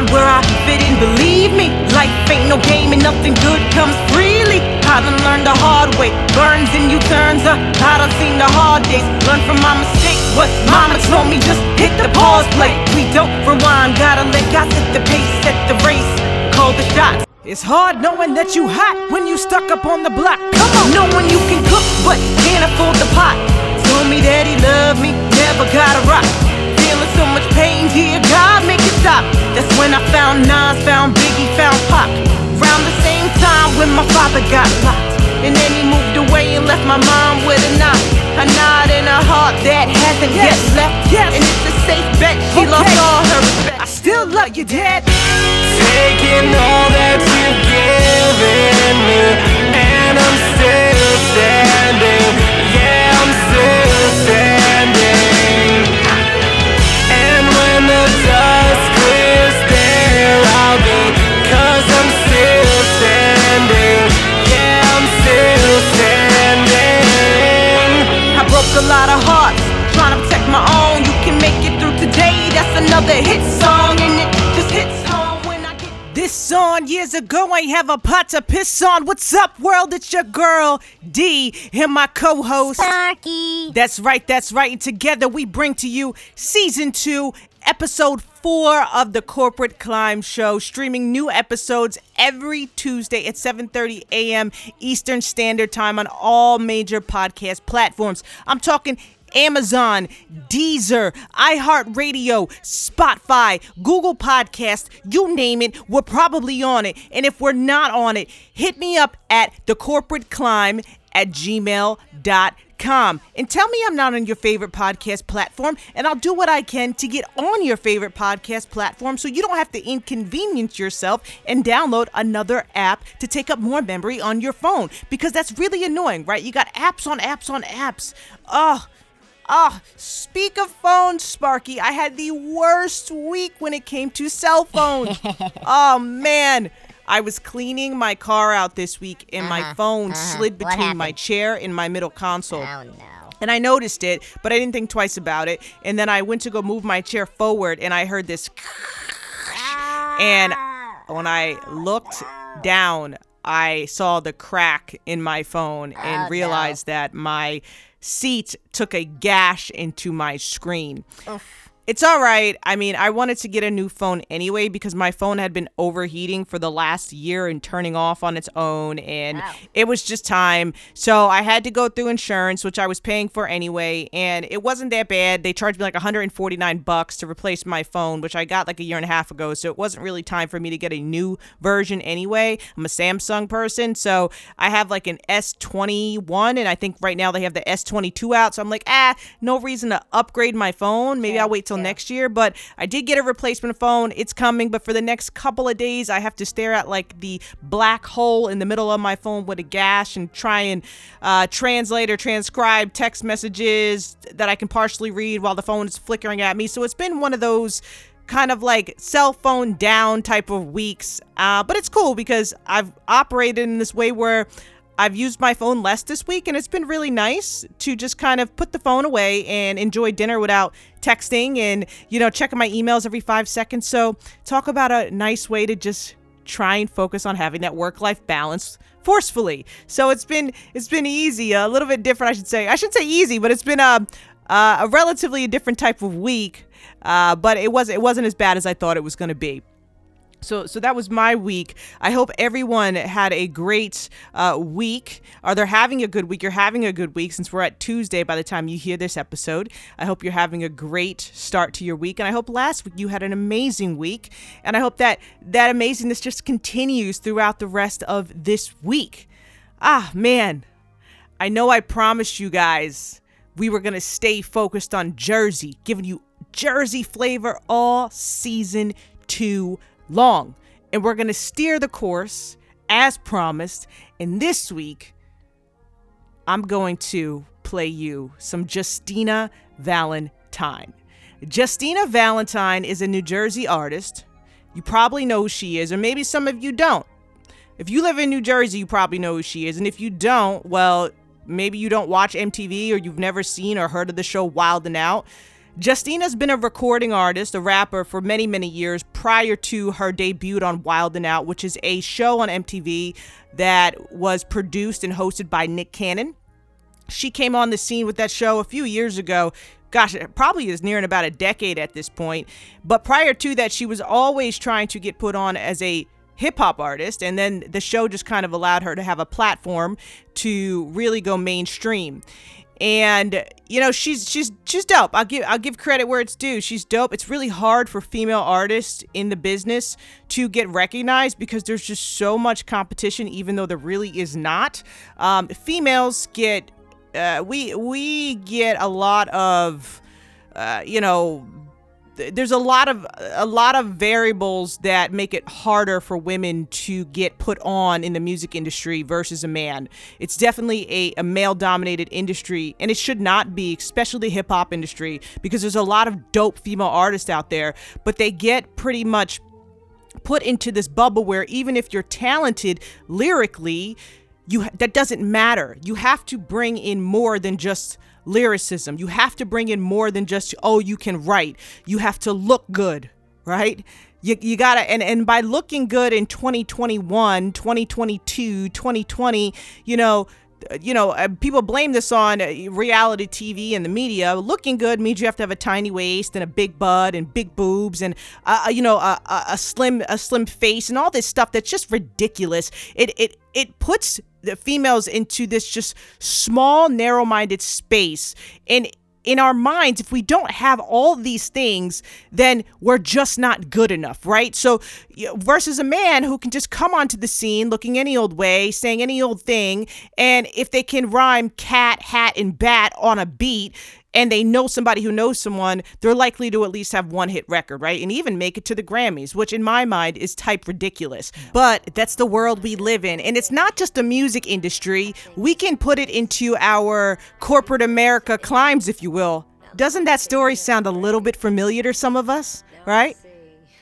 find where I fit in. Believe me, life ain't no game and nothing good comes freely. I done learned the hard way. Burns and U-turns, uh, I done seen the hard days. Learn from my mistakes. What mama told me, just hit the pause play. We don't rewind, gotta let God set the pace, set the race, call the shots. It's hard knowing that you hot when you stuck up on the block. Come on, knowing you can cook, but can't afford the pot. Told me that he loved me, never got a rock. Feeling so much pain here, God make it stop. That's when I found Nas, found Biggie, found Pac. Round the same time when my father got locked. And then he moved away and left my mom with a knot. A knot in her heart that hasn't Yes, yet left. yes. And it's a safe bet she lost all her respect. I still love you, Dad. Have a pot to piss on. What's up, world? It's your girl, D, and my co host. Sparky. That's right, that's right. And together we bring to you season two, episode four of the Corporate Climb Show, streaming new episodes every Tuesday at 7:30 a.m. Eastern Standard Time on all major podcast platforms. I'm talking Amazon, Deezer, iHeartRadio, Spotify, Google Podcast, you name it, we're probably on it. And if we're not on it, hit me up at thecorporateclimb at gmail.com and tell me I'm not on your favorite podcast platform, and I'll do what I can to get on your favorite podcast platform so you don't have to inconvenience yourself and download another app to take up more memory on your phone because that's really annoying, right? You got apps on apps on apps. Ugh. Ah, speak of phones, Sparky. I had the worst week when it came to cell phones. oh man. I was cleaning my car out this week and my uh-huh, phone uh-huh. slid between my chair and my middle console. Oh no. And I noticed it, but I didn't think twice about it. And then I went to go move my chair forward and I heard this ah. and when I looked down, I saw the crack in my phone and Oh, no. realized that my seat took a gash into my screen. It's all right. I mean, I wanted to get a new phone anyway because my phone had been overheating for the last year and turning off on its own, and Wow. it was just time. So I had to go through insurance, which I was paying for anyway, and it wasn't that bad. They charged me like 149 bucks to replace my phone, which I got like a year and a half ago. So it wasn't really time for me to get a new version anyway. I'm a Samsung person, so I have like an S21, and I think right now they have the S22 out. So I'm like, ah, no reason to upgrade my phone. Maybe I'll wait till next year. But I did get a replacement phone. It's coming, but for the next couple of days, I have to stare at like the black hole in the middle of my phone with a gash and try and uh, translate or transcribe text messages that I can partially read while the phone is flickering at me. So it's been one of those kind of like cell phone down type of weeks. Uh, but it's cool because I've operated in this way where I've used my phone less this week, and it's been really nice to just kind of put the phone away and enjoy dinner without texting and, you know, checking my emails every five seconds. So, talk about a nice way to just try and focus on having that work life balance forcefully. So it's been it's been easy, a little bit different, I should say. I should say easy, but it's been a a relatively different type of week. Uh, but it was it wasn't as bad as I thought it was going to be. So, so that was my week. I hope everyone had a great uh, week. Are they're having a good week. You're having a good week since we're at Tuesday by the time you hear this episode. I hope you're having a great start to your week, and I hope last week you had an amazing week. And I hope that that amazingness just continues throughout the rest of this week. Ah, man, I know I promised you guys we were gonna stay focused on Jersey, giving you Jersey flavor all season two long. And we're going to steer the course as promised. And this week, I'm going to play you some Justina Valentine. Justina Valentine is a New Jersey artist. You probably know who she is, or maybe some of you don't. If you live in New Jersey, you probably know who she is. And if you don't, well, maybe you don't watch MTV or you've never seen or heard of the show Wild and Out. Justina's been a recording artist, a rapper for many, many years prior to her debut on Wild and Out, which is a show on MTV that was produced and hosted by Nick Cannon. She came on the scene with that show a few years ago. Gosh, it probably is nearing about a decade at this point. But prior to that, she was always trying to get put on as a hip hop artist, and then the show just kind of allowed her to have a platform to really go mainstream and you know she's she's she's dope. I'll give I'll give credit where it's due. She's dope. It's really hard for female artists in the business to get recognized because there's just so much competition, even though there really is not. Um, females get uh, we we get a lot of uh, you know there's a lot of a lot of variables that make it harder for women to get put on in the music industry versus a man. It's definitely a, a male dominated industry and it should not be, especially the hip hop industry, because there's a lot of dope female artists out there, but they get pretty much put into this bubble where even if you're talented lyrically, you that doesn't matter. You have to bring in more than just lyricism. You have to bring in more than just, oh, you can write. You have to look good, right? You, you gotta, and, and by looking good in 2021, 2022, 2020, you know, you know, uh, people blame this on uh, reality TV and the media. Looking good means you have to have a tiny waist and a big butt and big boobs and uh, uh you know a, a, slim a slim face and all this stuff that's just ridiculous. It it it puts the females into this just small narrow-minded space and in our minds, if we don't have all these things, then we're just not good enough, right? So, versus a man who can just come onto the scene looking any old way, saying any old thing, and if they can rhyme cat, hat, and bat on a beat, and they know somebody who knows someone, they're likely to at least have one hit record, right? And even make it to the Grammys, which in my mind is type ridiculous. But that's the world we live in. And it's not just the music industry, we can put it into our corporate America climbs, if you will. Doesn't that story sound a little bit familiar to some of us, right?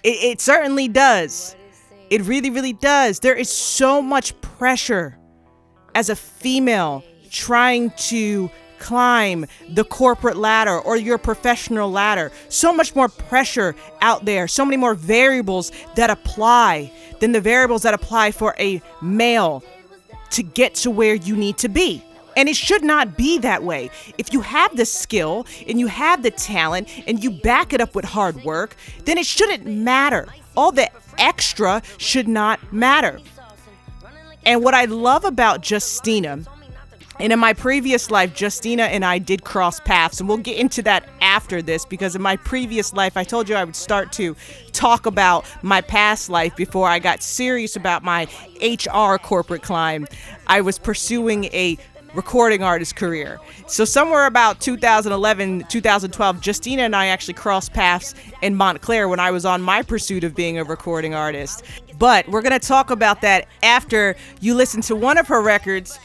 It, it certainly does. It really, really does. There is so much pressure as a female trying to climb the corporate ladder or your professional ladder. So much more pressure out there, so many more variables that apply than the variables that apply for a male to get to where you need to be. And it should not be that way. If you have the skill and you have the talent and you back it up with hard work, then it shouldn't matter. All the extra should not matter. And what I love about Justina and in my previous life, Justina and I did cross paths, and we'll get into that after this because in my previous life, I told you I would start to talk about my past life before I got serious about my HR corporate climb. I was pursuing a recording artist career. So somewhere about 2011, 2012, Justina and I actually crossed paths in Montclair when I was on my pursuit of being a recording artist. But we're going to talk about that after you listen to one of her records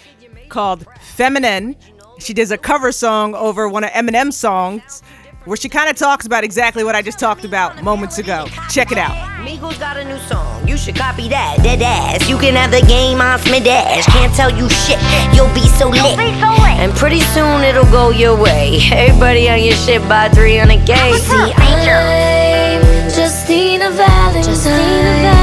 called Feminine. She does a cover song over one of Eminem's songs where she kind of talks about exactly what I just talked about moments ago. Check it out. Migos got a new song. You should copy that. Dead ass. You can have the game on Smidash. Can't tell you shit. You'll be so lit. Be so lit. And pretty soon it'll go your way. Everybody on your shit by 300k. See, I'm Justina Valentine. Justina Valentine.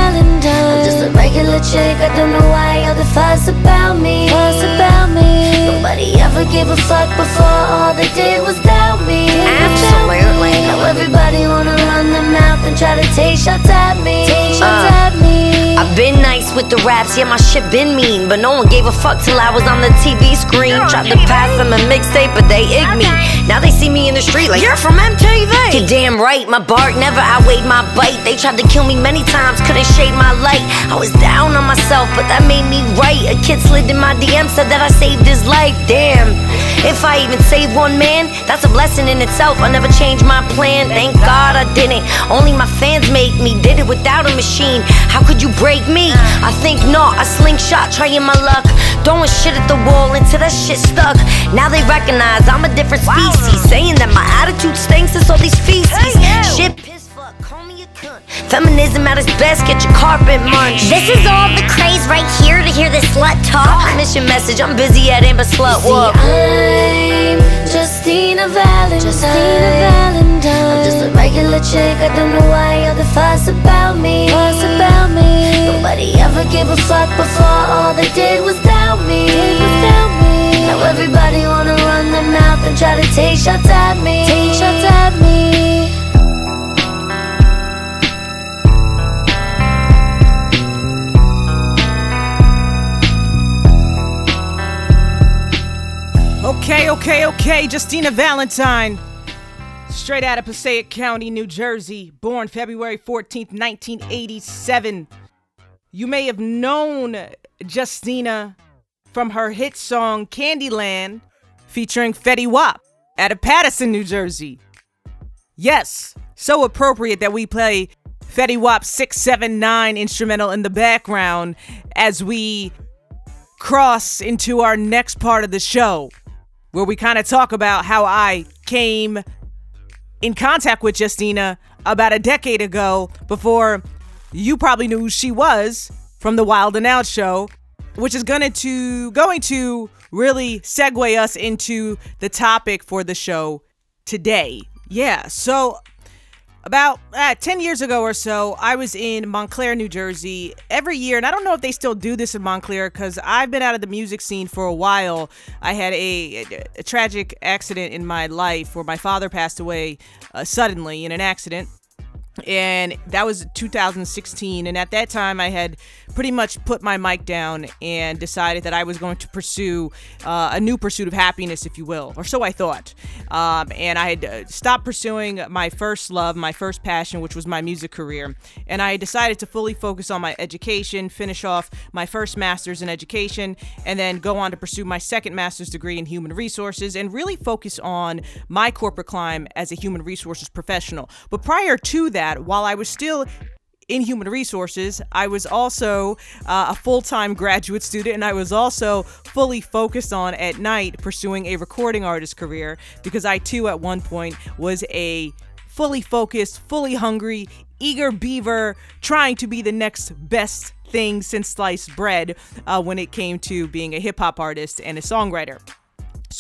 I'm just a regular chick. I don't know why all the fuss about me. Fuss about me. Nobody ever gave a fuck before. All they did was doubt me. Absolutely. Now everybody wanna run their mouth and try to take shots at me. Take shots uh. at me. I've been nice with the raps, yeah, my shit been mean. But no one gave a fuck till I was on the TV screen. Tried to pass them a mixtape, but they ig me. Now they see me in the street like, you're from MTV. You're damn right, my bark never outweighed my bite. They tried to kill me many times, couldn't shade my light. I was down on myself, but that made me right. A kid slid in my DM, said that I saved his life. Damn. If I even save one man, that's a blessing in itself. I never changed my plan. Thank God I didn't. Only my fans make me. Did it without a machine. How could you break? break me. I think not, I slingshot, trying my luck. Throwing shit at the wall until that shit stuck. Now they recognize I'm a different species. Saying that my attitude stinks, it's all these feces. Shit Feminism at its best, get your carpet munched. This is all the craze right here to hear this slut talk. I miss your message, I'm busy at but slut what? I'm Justina Valentine. Justina Valentine. I'm just a regular chick. I don't know why all the fuss about me. Fuss about me. Nobody ever gave a fuck before. All they did was doubt me. Did was doubt me. Now everybody wanna run their mouth and try to take shots at me. Take shots at me. Okay, okay, okay. Justina Valentine. Straight out of Passaic County, New Jersey. Born February 14th, 1987. You may have known Justina from her hit song Candyland featuring Fetty Wap out of Paterson, New Jersey. Yes, so appropriate that we play Fetty Wap 679 instrumental in the background as we cross into our next part of the show where we kind of talk about how I came in contact with Justina about a decade ago before you probably knew who she was from the Wild and Out show, which is going to going to really segue us into the topic for the show today. Yeah, so about uh, 10 years ago or so, I was in Montclair, New Jersey. Every year, and I don't know if they still do this in Montclair because I've been out of the music scene for a while. I had a, a, tragic accident in my life where my father passed away uh, suddenly in an accident and that was 2016 and at that time i had pretty much put my mic down and decided that i was going to pursue uh, a new pursuit of happiness if you will or so i thought. Um, and i had uh, stopped pursuing my first love my first passion which was my music career. And i decided to fully focus on my education finish off my first master's in education and then go on to pursue my second master's degree in human resources and really focus on my corporate climb as a human resources professional. But prior to that that while I was still in human resources, I was also uh, a full time graduate student, and I was also fully focused on at night pursuing a recording artist career because I too, at one point, was a fully focused, fully hungry, eager beaver trying to be the next best thing since sliced bread uh, when it came to being a hip hop artist and a songwriter.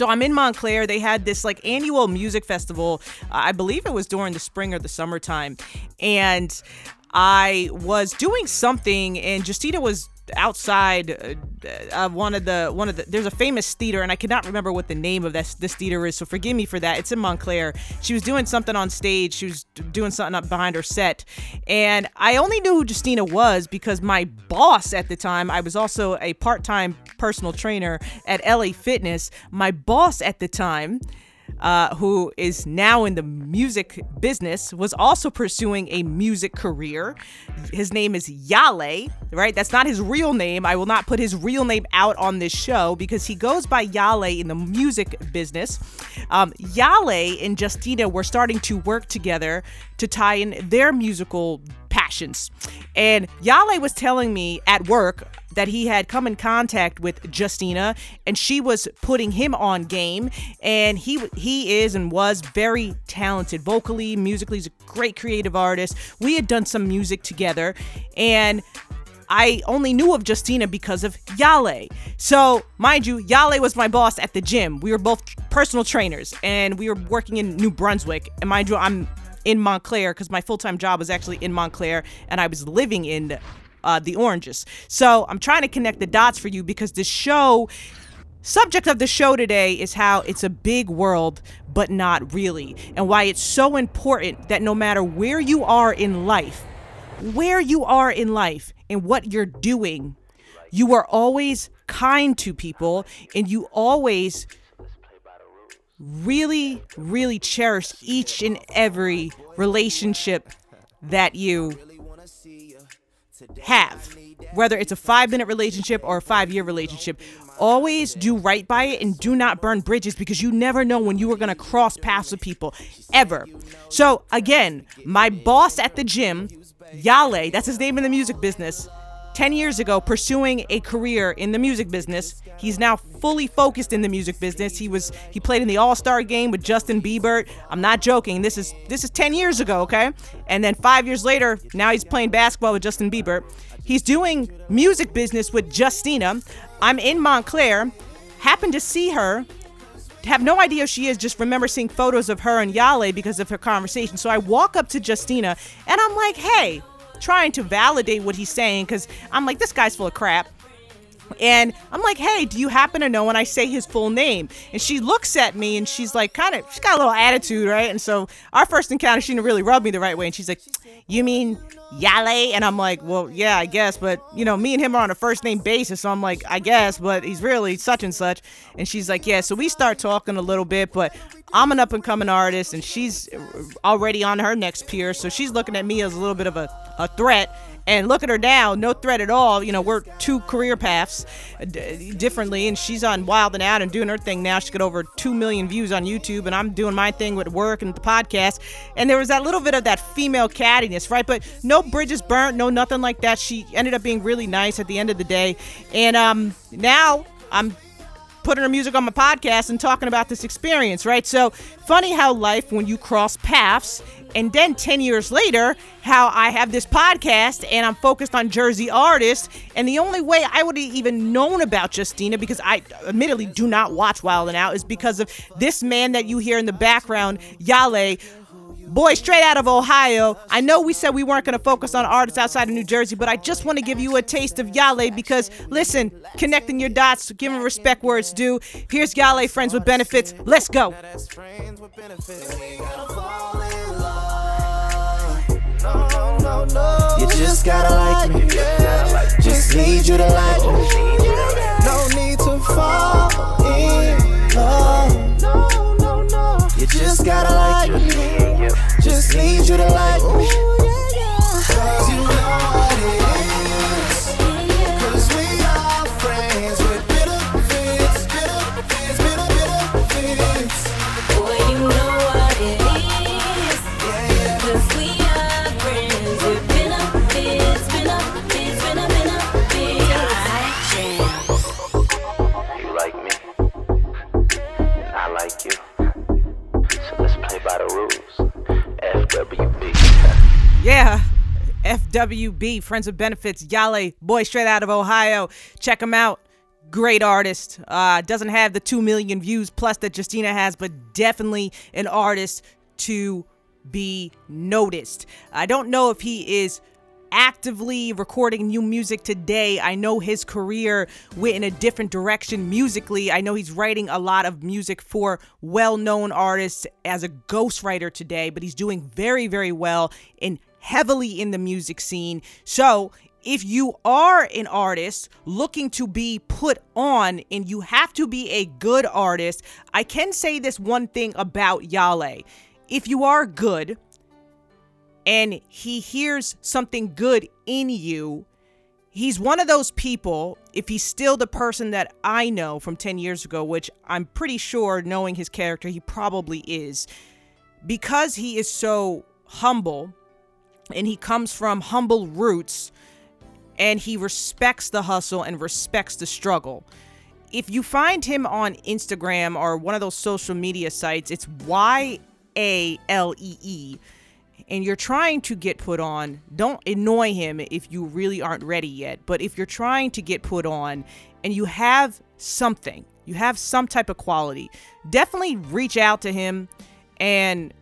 So I'm in Montclair. They had this like annual music festival. I believe it was during the spring or the summertime. And I was doing something and Justina was outside uh, of one of the one of the there's a famous theater and I cannot remember what the name of this this theater is so forgive me for that. It's in Montclair. She was doing something on stage. She was doing something up behind her set. And I only knew who Justina was because my boss at the time I was also a part-time personal trainer at LA Fitness. My boss at the time uh, who is now in the music business, was also pursuing a music career. His name is Yale, right? That's not his real name. I will not put his real name out on this show because he goes by Yale in the music business. Um, Yale and Justina were starting to work together to tie in their musical passions. And Yale was telling me at work that he had come in contact with Justina and she was putting him on game and he he is and was very talented vocally musically he's a great creative artist we had done some music together and I only knew of Justina because of Yale. So, mind you, Yale was my boss at the gym. We were both personal trainers and we were working in New Brunswick. And mind you, I'm in Montclair because my full time job was actually in Montclair and I was living in uh, the oranges. So I'm trying to connect the dots for you because the show subject of the show today is how it's a big world but not really and why it's so important that no matter where you are in life where you are in life and what you're doing you are always kind to people and you always really really cherish each and every relationship that you have, whether it's a five minute relationship or a five year relationship. Always do right by it and do not burn bridges because you never know when you are going to cross paths with people ever. So, again, my boss at the gym, Yale, that's his name in the music business, 10 years ago pursuing a career in the music business. He's now fully focused in the music business. He was he played in the All-Star game with Justin Bieber. I'm not joking. This is this is 10 years ago, okay? And then 5 years later, now he's playing basketball with Justin Bieber. He's doing music business with Justina. I'm in Montclair. Happened to see her have no idea who she is, just remember seeing photos of her and Yale because of her conversation. So I walk up to Justina and I'm like, hey, trying to validate what he's saying because I'm like, this guy's full of crap. And I'm like, hey, do you happen to know when I say his full name? And she looks at me and she's like, kind of, she's got a little attitude, right? And so our first encounter, she didn't really rub me the right way. And she's like, you mean Yale? And I'm like, well, yeah, I guess. But, you know, me and him are on a first name basis. So I'm like, I guess, but he's really such and such. And she's like, yeah. So we start talking a little bit, but I'm an up and coming artist and she's already on her next peer. So she's looking at me as a little bit of a, a threat and look at her now, no threat at all. You know, we're two career paths uh, d- differently, and she's on Wild and Out and doing her thing now. She's got over two million views on YouTube, and I'm doing my thing with work and the podcast. And there was that little bit of that female cattiness, right? But no bridges burnt, no nothing like that. She ended up being really nice at the end of the day, and um, now I'm putting her music on my podcast and talking about this experience, right? So funny how life, when you cross paths, and then 10 years later, how I have this podcast and I'm focused on Jersey artists. And the only way I would have even known about Justina, because I admittedly do not watch Wild and Out, is because of this man that you hear in the background, Yale, boy straight out of Ohio. I know we said we weren't going to focus on artists outside of New Jersey, but I just want to give you a taste of Yale because, listen, connecting your dots, giving respect where it's due. Here's Yale, Friends with Benefits. Let's go. You just gotta like me. Just need you to like me. No need to fall in love. Just gotta like me. Just need you to like me. Cause you know what it is. Cause we are friends with benefits, benefits, benefits. Boy, you know what it is. Cause we are friends with benefits, benefits, benefits. I jam. FWB, Friends with Benefits, Yale, boy straight out of Ohio. Check him out. Great artist. Uh, doesn't have the 2 million views plus that Justina has, but definitely an artist to be noticed. I don't know if he is actively recording new music today. I know his career went in a different direction musically. I know he's writing a lot of music for well known artists as a ghostwriter today, but he's doing very, very well in heavily in the music scene. So if you are an artist looking to be put on and you have to be a good artist, I can say this one thing about Yale. If you are good, and he hears something good in you, he's one of those people, if he's still the person that I know from 10 years ago, which I'm pretty sure knowing his character, he probably is, because he is so humble and he comes from humble roots and he respects the hustle and respects the struggle. If you find him on Instagram or one of those social media sites, it's Y A L E E and you're trying to get put on, don't annoy him if you really aren't ready yet. But if you're trying to get put on and you have something, you have some type of quality, definitely reach out to him and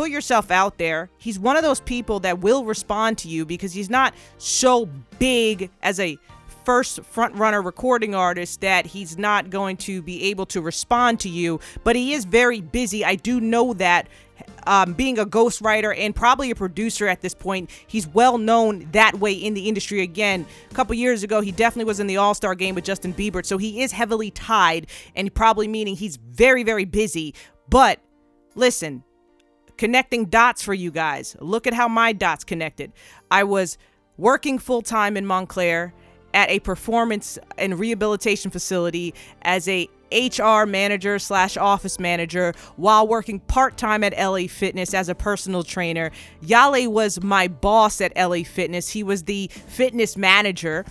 put yourself out there. He's one of those people that will respond to you because he's not so big as a first front runner recording artist that he's not going to be able to respond to you, but he is very busy. I do know that um, being a ghostwriter and probably a producer at this point. He's well known that way in the industry. Again, a couple years ago, he definitely was in the All Star game with Justin Bieber, so he is heavily tied, and probably meaning he's very, very busy. But listen, connecting dots for you guys. Look at how my dots connected. I was working full time in Montclair at a performance and rehabilitation facility as a HR manager slash office manager while working part time at LA Fitness as a personal trainer. Yale was my boss at LA Fitness. He was the fitness manager.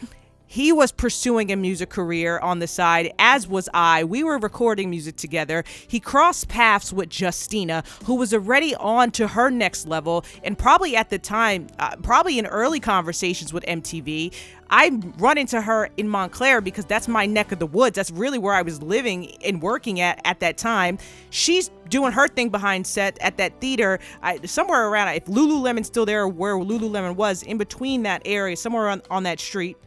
He was pursuing a music career on the side, as was I. We were recording music together. He crossed paths with Justina, who was already on to her next level, and probably at the time, uh, probably in early conversations with MTV. I run into her in Montclair because that's my neck of the woods. That's really where I was living and working at at that time. She's doing her thing behind set at that theater, I, somewhere around. If Lululemon's still there, where Lululemon was, in between that area, somewhere on, on that street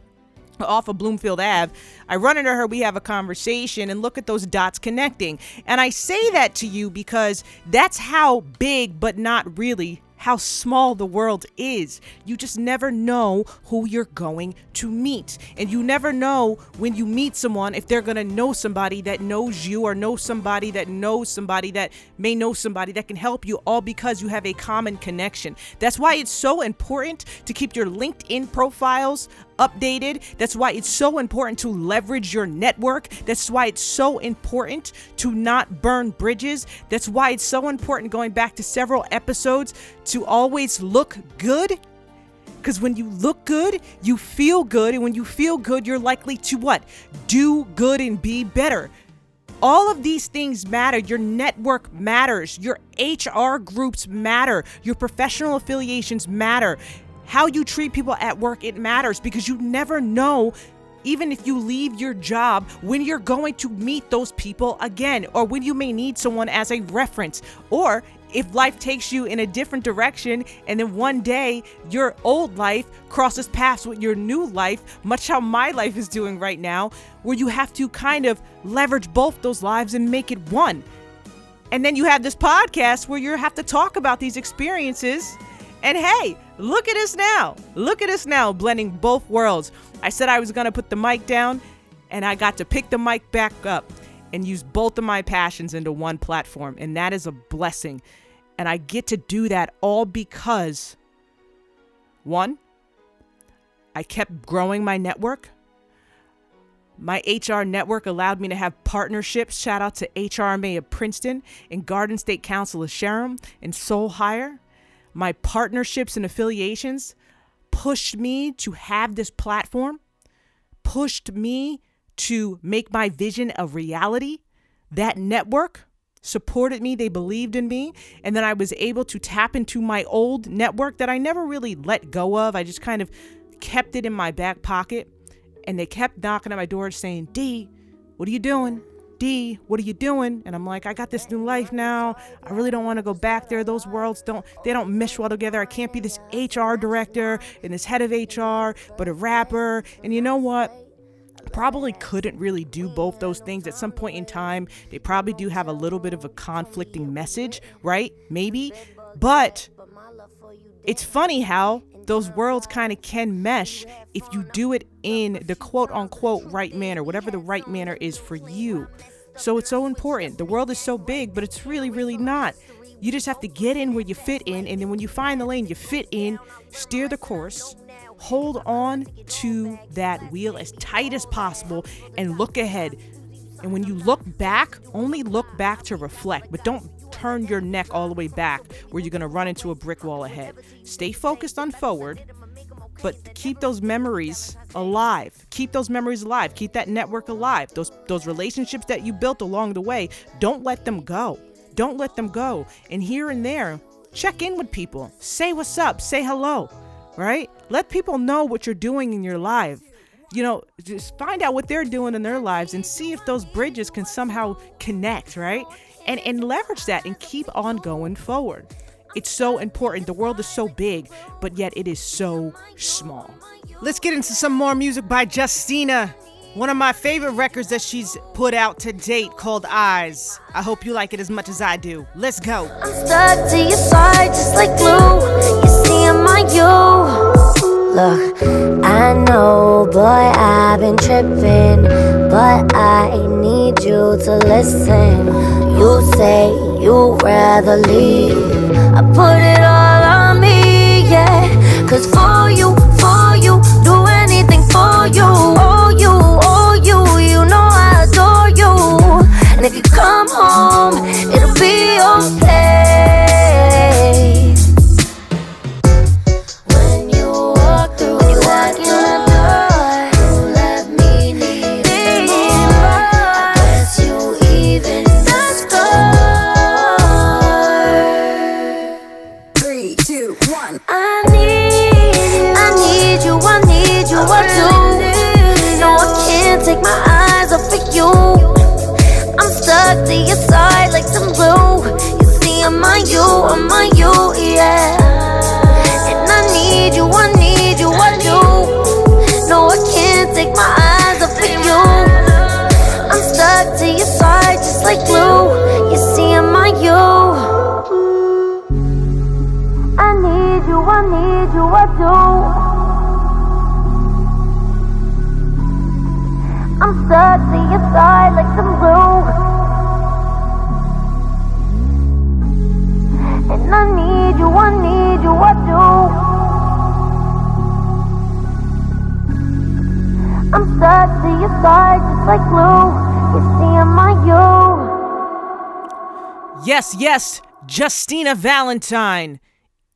off of Bloomfield Ave. I run into her, we have a conversation, and look at those dots connecting. And I say that to you because that's how big, but not really, how small the world is. You just never know who you're going to meet. And you never know when you meet someone if they're going to know somebody that knows you or know somebody that knows somebody that may know somebody that can help you, all because you have a common connection. That's why it's so important to keep your LinkedIn profiles updated. That's why it's so important to leverage your network. That's why it's so important to not burn bridges. That's why it's so important going back to several episodes to always look good. Because when you look good, you feel good. And when you feel good, you're likely to what? Do good and be better. All of these things matter. Your network matters. Your HR groups matter. Your professional affiliations matter. How you treat people at work, it matters because you never know even if you leave your job, when you're going to meet those people again, or when you may need someone as a reference, or if life takes you in a different direction and then one day your old life crosses paths with your new life, much how my life is doing right now, where you have to kind of leverage both those lives and make it one. And then you have this podcast where you have to talk about these experiences. And hey, look at us now. Look at us now, blending both worlds. I said I was going to put the mic down, and I got to pick the mic back up and use both of my passions into one platform. And that is a blessing. And I get to do that all because one, I kept growing my network. My HR network allowed me to have partnerships. Shout out to HRMA of Princeton and Garden State Council of SHRM and Soul Hire. My partnerships and affiliations pushed me to have this platform, pushed me to make my vision a reality. That network supported me, they believed in me, and then I was able to tap into my old network that I never really let go of. I just kind of kept it in my back pocket, and they kept knocking at my door saying, D, what are you doing? D, what are you doing? And I'm like, I got this new life now. I really don't want to go back there. Those worlds don't they don't mesh well together. I can't be this HR director and this head of HR, but a rapper. And you know what? Probably couldn't really do both those things at some point in time. They probably do have a little bit of a conflicting message, right? Maybe. But it's funny how those worlds kind of can mesh if you do it in the quote unquote right manner, whatever the right manner is for you. So it's so important. The world is so big, but it's really, really not. You just have to get in where you fit in, and then when you find the lane you fit in, steer the course, hold on to that wheel as tight as possible, and look ahead. And when you look back, only look back to reflect, but don't turn your neck all the way back where you're gonna run into a brick wall ahead. Stay focused on forward, but keep those memories alive. Keep those memories alive. Keep that network alive. Those those relationships that you built along the way, don't let them go. Don't let them go. And here and there, check in with people. Say what's up. Say hello. Right? Let people know what you're doing in your life. You know, just find out what they're doing in their lives and see if those bridges can somehow connect, right? And and leverage that and keep on going forward. It's so important. The world is so big, but yet it is so small. Let's get into some more music by Justina. One of my favorite records that she's put out to date called Eyes. I hope you like it as much as I do. Let's go. I'm stuck to your side just like glue. You see, I'm on you. Look, I know, boy, I've been tripping, but I need you to listen. You say you'd rather leave. I put it all on me, yeah. Cause for you, for you, do anything for you. Oh, you, oh, you, you know I adore you. And if you come home, it'll be okay. Yes, yes, Justina Valentine.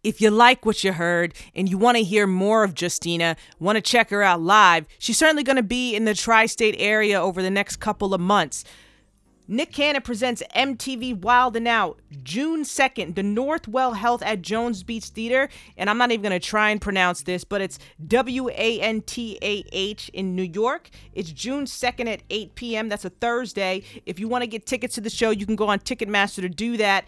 If you like what you heard and you want to hear more of Justina, want to check her out live, she's certainly going to be in the tri state area over the next couple of months. Nick Cannon presents MTV Wild and Out June 2nd, the Northwell Health at Jones Beach Theater. And I'm not even going to try and pronounce this, but it's W A N T A H in New York. It's June 2nd at 8 p.m. That's a Thursday. If you want to get tickets to the show, you can go on Ticketmaster to do that.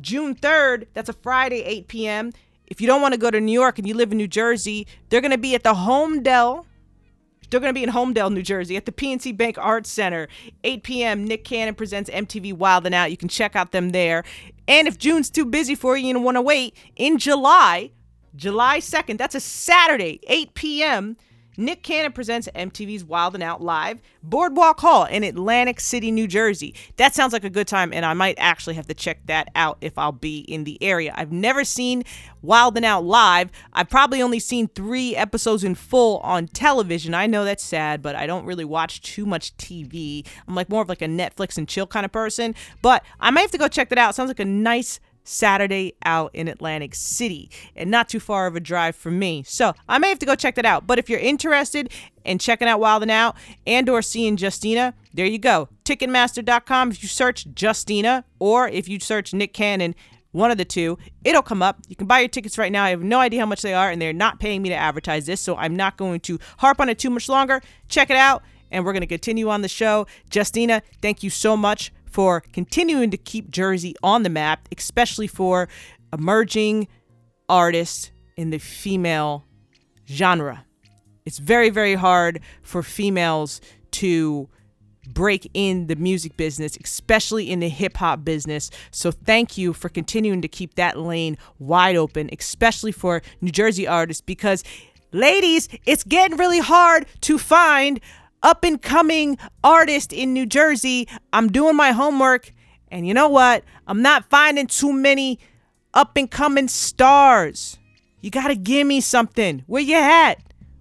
June 3rd, that's a Friday, 8 p.m. If you don't want to go to New York and you live in New Jersey, they're going to be at the Holmdel. They're going to be in Holmdel, New Jersey at the PNC Bank Arts Center. 8 p.m. Nick Cannon presents MTV Wild and Out. You can check out them there. And if June's too busy for you and want to wait, in July, July 2nd, that's a Saturday, 8 p.m., Nick Cannon presents MTV's Wild and Out Live, Boardwalk Hall in Atlantic City, New Jersey. That sounds like a good time, and I might actually have to check that out if I'll be in the area. I've never seen Wild and Out live. I've probably only seen three episodes in full on television. I know that's sad, but I don't really watch too much TV. I'm like more of like a Netflix and chill kind of person, but I might have to go check that out. Sounds like a nice Saturday out in Atlantic City and not too far of a drive from me. So I may have to go check that out. But if you're interested in checking out Wild and Out and or seeing Justina, there you go. Ticketmaster.com. If you search Justina or if you search Nick Cannon, one of the two, it'll come up. You can buy your tickets right now. I have no idea how much they are, and they're not paying me to advertise this, so I'm not going to harp on it too much longer. Check it out, and we're going to continue on the show. Justina, thank you so much for continuing to keep Jersey on the map, especially for emerging artists in the female genre. It's very, very hard for females to break in the music business, especially in the hip hop business. So thank you for continuing to keep that lane wide open, especially for New Jersey artists, because ladies, it's getting really hard to find up and coming artist in New Jersey. I'm doing my homework, and you know what? I'm not finding too many up and coming stars. You gotta give me something. Where you at?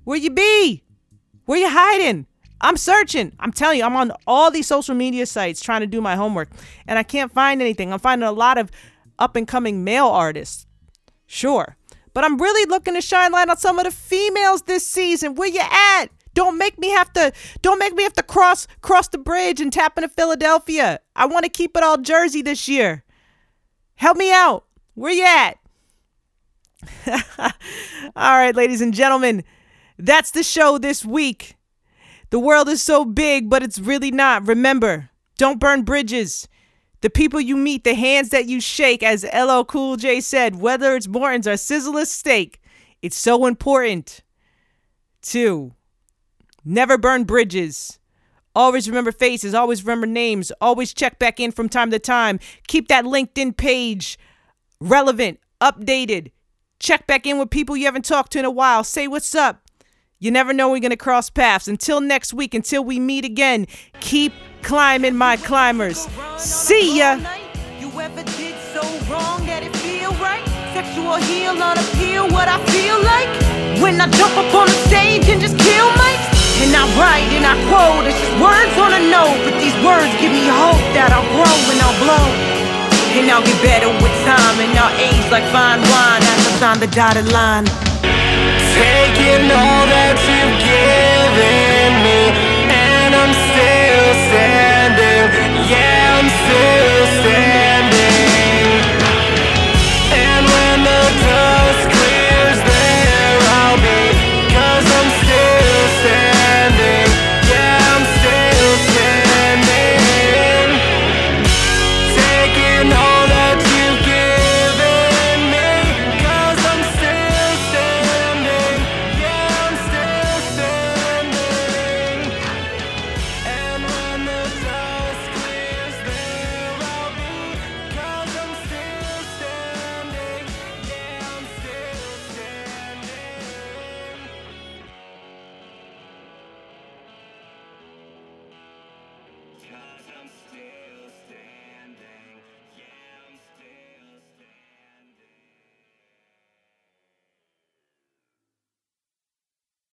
Where you be? Where you hiding? I'm searching. I'm telling you, I'm on all these social media sites trying to do my homework, and I can't find anything. I'm finding a lot of up and coming male artists. Sure. But I'm really looking to shine light on some of the females this season. Where you at? Don't make me have to don't make me have to cross cross the bridge and tap into Philadelphia. I want to keep it all Jersey this year. Help me out. Where you at? all right, ladies and gentlemen, that's the show this week. The world is so big, but it's really not. Remember, don't burn bridges. The people you meet, the hands that you shake, as LL Cool J said, whether it's Morton's or Sizzler's steak, it's so important to Never burn bridges. Always remember faces, always remember names, always check back in from time to time. Keep that LinkedIn page relevant, updated. Check back in with people you haven't talked to in a while. Say what's up. You never know we're going to cross paths. Until next week, until we meet again, keep climbing, my climbers. See ya. When I jump up on stage and just kill. And I write and I quote, it's just words on a note, but these words give me hope that I'll grow and I'll blow. And I'll get better with time, and I'll age like fine wine as I sign the dotted line. Taking all that you've given